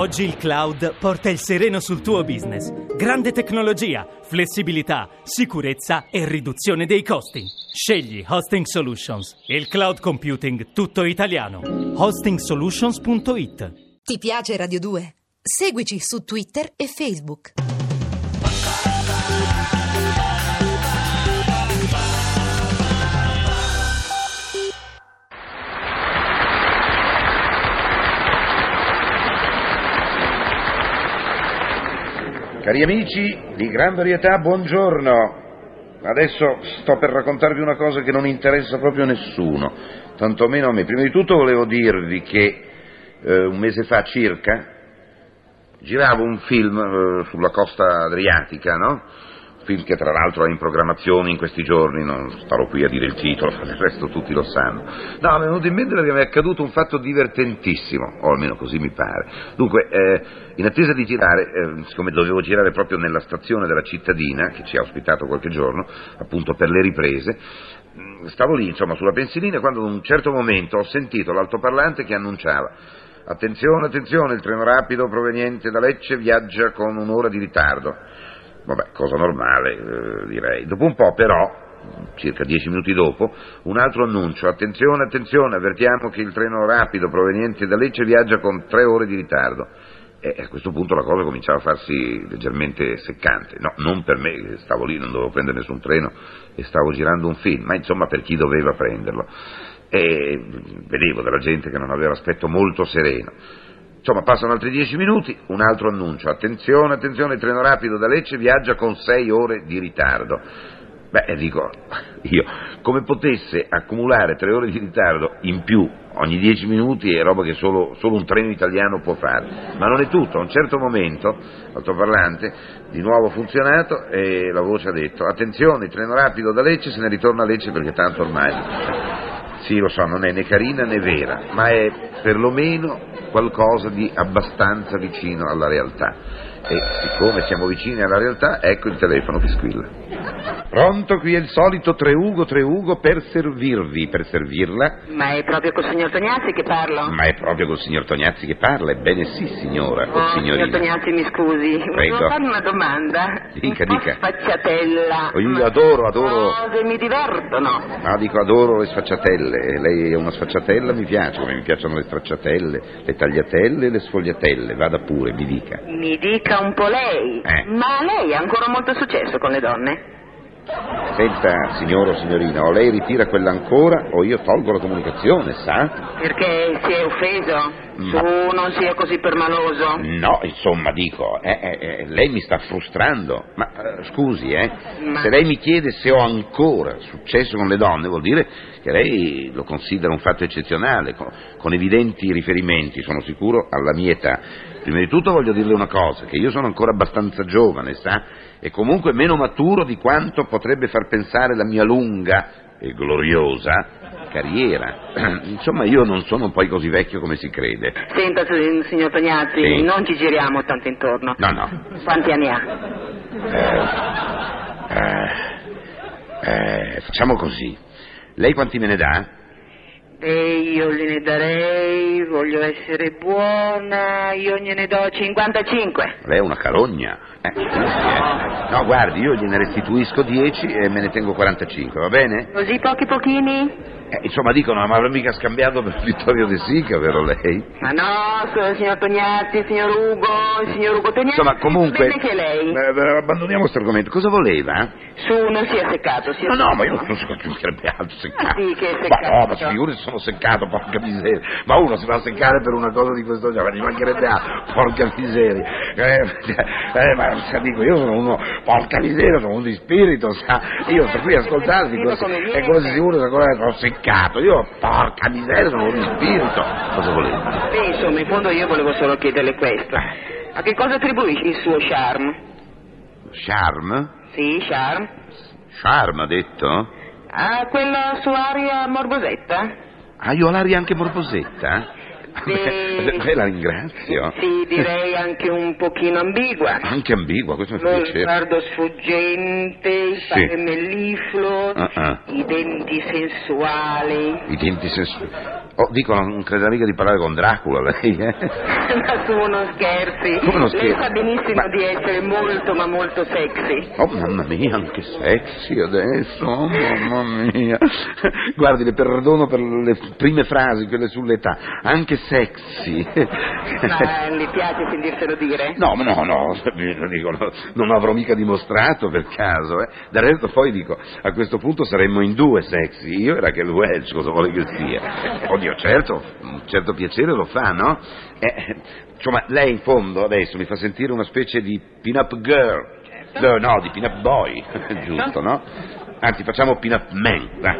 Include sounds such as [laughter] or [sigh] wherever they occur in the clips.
Oggi il cloud porta il sereno sul tuo business. Grande tecnologia, flessibilità, sicurezza e riduzione dei costi. Scegli Hosting Solutions, il cloud computing tutto italiano. Hostingsolutions.it Ti piace Radio 2? Seguici su Twitter e Facebook. Cari amici di Gran Varietà, buongiorno. Adesso sto per raccontarvi una cosa che non interessa proprio nessuno, tantomeno a me. Prima di tutto volevo dirvi che eh, un mese fa circa giravo un film eh, sulla costa adriatica, no? Film che tra l'altro è in programmazione in questi giorni, non starò qui a dire il titolo, del resto tutti lo sanno. No, mi è venuto in mente perché mi è accaduto un fatto divertentissimo, o almeno così mi pare. Dunque, eh, in attesa di girare, eh, siccome dovevo girare proprio nella stazione della cittadina, che ci ha ospitato qualche giorno, appunto per le riprese, mh, stavo lì, insomma, sulla pensilina, quando ad un certo momento ho sentito l'altoparlante che annunciava Attenzione, attenzione, il treno rapido proveniente da Lecce viaggia con un'ora di ritardo. Vabbè, cosa normale, eh, direi. Dopo un po', però, circa dieci minuti dopo, un altro annuncio. Attenzione, attenzione, avvertiamo che il treno rapido proveniente da Lecce viaggia con tre ore di ritardo. E a questo punto la cosa cominciava a farsi leggermente seccante. No, non per me, stavo lì, non dovevo prendere nessun treno e stavo girando un film, ma insomma per chi doveva prenderlo. E vedevo della gente che non aveva aspetto molto sereno. Insomma, passano altri dieci minuti, un altro annuncio. Attenzione, attenzione, il treno rapido da Lecce viaggia con sei ore di ritardo. Beh, dico, [laughs] io, come potesse accumulare tre ore di ritardo in più ogni dieci minuti è roba che solo, solo un treno italiano può fare. Ma non è tutto, a un certo momento, l'altoparlante, di nuovo ha funzionato e la voce ha detto, attenzione, il treno rapido da Lecce se ne ritorna a Lecce perché tanto ormai... Sì, lo so, non è né carina né vera, ma è perlomeno qualcosa di abbastanza vicino alla realtà. E siccome siamo vicini alla realtà, ecco il telefono che squilla. Pronto, qui è il solito Treugo Treugo per servirvi, per servirla. Ma è proprio col signor Tognazzi che parlo? Ma è proprio col signor Tognazzi che parla, ebbene sì, signora, Oh, signorina. signor Tognazzi, mi scusi. Prego. Volevo farle una domanda. Dica, un dica. sfacciatella. Oh, io ma adoro, adoro. Cose mi divertono. Ah, dico, adoro le sfacciatelle. Lei è una sfacciatella, mi piace, come mi piacciono le stracciatelle, le tagliatelle e le sfogliatelle. Vada pure, mi dica. Mi dica un po' lei. Eh. Ma lei ha ancora molto successo con le donne? Senta, signora o signorina, o lei ritira quella ancora o io tolgo la comunicazione, sa? Perché si è offeso? Ma- Su, non sia così permaloso. No, insomma, dico, eh, eh, eh, lei mi sta frustrando. Ma eh, scusi, eh, Ma- se lei mi chiede se ho ancora successo con le donne, vuol dire che lei lo considera un fatto eccezionale, con, con evidenti riferimenti, sono sicuro, alla mia età. Prima di tutto voglio dirle una cosa, che io sono ancora abbastanza giovane, sa? E comunque meno maturo di quanto potrebbe far pensare la mia lunga e gloriosa carriera. [clears throat] Insomma, io non sono poi così vecchio come si crede. Senta, si- signor Tognazzi, Sì. non ci giriamo tanto intorno. No, no. Quanti anni ha? Eh, eh, facciamo così. Lei quanti me ne dà? E io gliene darei, voglio essere buona, io gliene do 55. Lei è una carogna. Eh, eh. No, guardi, io gliene restituisco 10 e me ne tengo 45, va bene? Così pochi pochini? Eh, insomma, dicono, ma avrà mica scambiato per Vittorio De Sica, vero lei? Ma no, signor Tognazzi, signor Ugo, signor Ugo Tognazzi. Insomma, comunque... Bene che lei. Eh, abbandoniamo questo argomento. Cosa voleva? Su, non sia seccato, sia No, no, ma io seccato. non so che mi sarebbe altro seccato. Ma sì, che è Ma seccato. no, ma si figuri se sono seccato, porca miseria. Ma uno si fa seccare per una cosa di questo genere, ma ci mancherebbe altro, porca miseria. Eh, eh, ma sa, dico, io sono uno, porca miseria, sono uno di spirito, sa. Io sto qui a come è come se uno si che sono seccato. Io, porca miseria, sono uno di spirito. Cosa voleva? Beh, insomma, in fondo io volevo solo chiederle questo. Eh. A che cosa attribuisce il suo charme? Charme? Sì, charme. Charme, ha detto? A quella sua aria morbosetta? Ah, io ho l'aria anche morbosetta? Sì. Beh, [laughs] beh, la ringrazio. Sì, direi anche un pochino ambigua. Anche ambigua, questo mi Lo piacere. sguardo sfuggente, il Sì. fare mellifluo, Ah, ah. i denti sensuali. I denti sensuali. Oh, dico, non crede mica di parlare con Dracula lei, eh? [laughs] Ma tu non scherzi. Come non Lei scherzo? sa benissimo Ma- di essere molto ma molto sexy. Oh, mamma mia, anche sexy adesso, oh, mamma mia. Guardi, le perdono per le prime frasi, quelle sull'età, anche sexy. Ma le piace sentirselo dire? No, ma no, no, dico, no, non avrò mica dimostrato per caso, eh. Del resto poi dico, a questo punto saremmo in due sexy, io e Rachel Welch, cosa vuole che sia? Oddio, certo, un certo piacere lo fa, no? Eh, insomma, lei in fondo adesso mi fa sentire una specie di pin-up girl. No, no, di pin-up boy, [laughs] giusto, no? Anzi, facciamo pin-up man, va.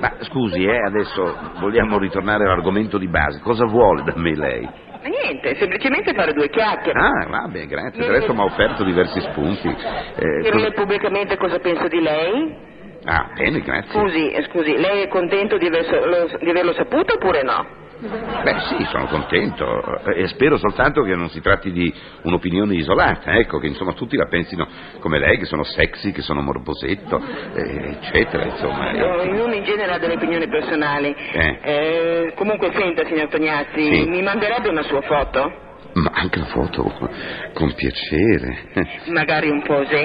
Ma scusi, eh, adesso vogliamo ritornare all'argomento di base. Cosa vuole da me lei? Ma niente, semplicemente fare due chiacchiere. Ah, vabbè, grazie. Del resto mi ha offerto diversi spunti. Eh, Dirle cosa- pubblicamente cosa penso di lei? Ah, bene, grazie. Scusi, scusi, lei è contento di, aver- di averlo saputo oppure no? Beh, sì, sono contento. eh, E spero soltanto che non si tratti di un'opinione isolata, ecco, che insomma tutti la pensino come lei, che sono sexy, che sono morbosetto, eh, eccetera, insomma. eh. Ognuno in genere ha delle opinioni personali. Eh. Eh, comunque, senta, signor Tognazzi, Sì. mi manderebbe una sua foto? Ma anche la foto, con piacere. Magari un posé?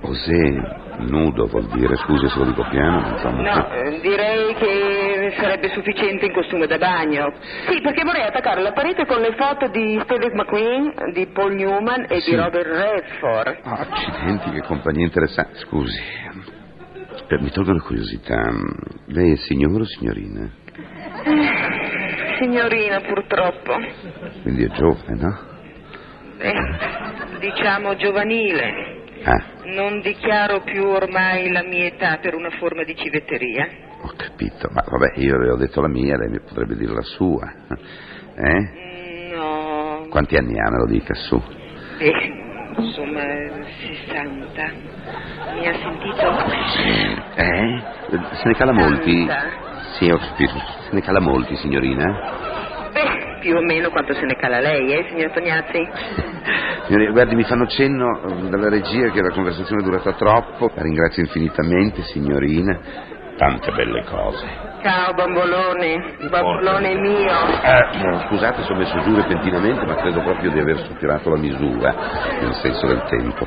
Osè, nudo vuol dire, scusi se lo dico piano, insomma. No, eh, direi che sarebbe sufficiente in costume da bagno. Sì, perché vorrei attaccare la parete con le foto di Steve McQueen, di Paul Newman e Sì. di Robert Redford. Ah, accidenti, che compagnia interessante. Scusi, eh, mi tolgo la curiosità. Lei è signore o signorina? Signorina, purtroppo. Quindi è giovane, no? Eh, diciamo giovanile. Ah, Non dichiaro più ormai la mia età per una forma di civetteria. ho capito. Ma vabbè, io avevo detto la mia, lei mi potrebbe dire la sua. Eh? Mm, No, Quanti anni ha, me lo dica, su. eh, insomma, 60. Mi ha sentito? Eh? Se ne cala molti? Sì, ho capito. Se ne cala molti, signorina? Beh, più o meno quanto se ne cala lei, eh, signor Tognazzi? Signorina, guardi, mi fanno cenno eh, dalla regia che la conversazione è durata troppo. La ringrazio infinitamente, signorina. Tante belle cose. Ciao, bambolone, bambolone mio. Eh, scusate se ho messo giù repentinamente, ma credo proprio di aver superato la misura, nel senso del tempo.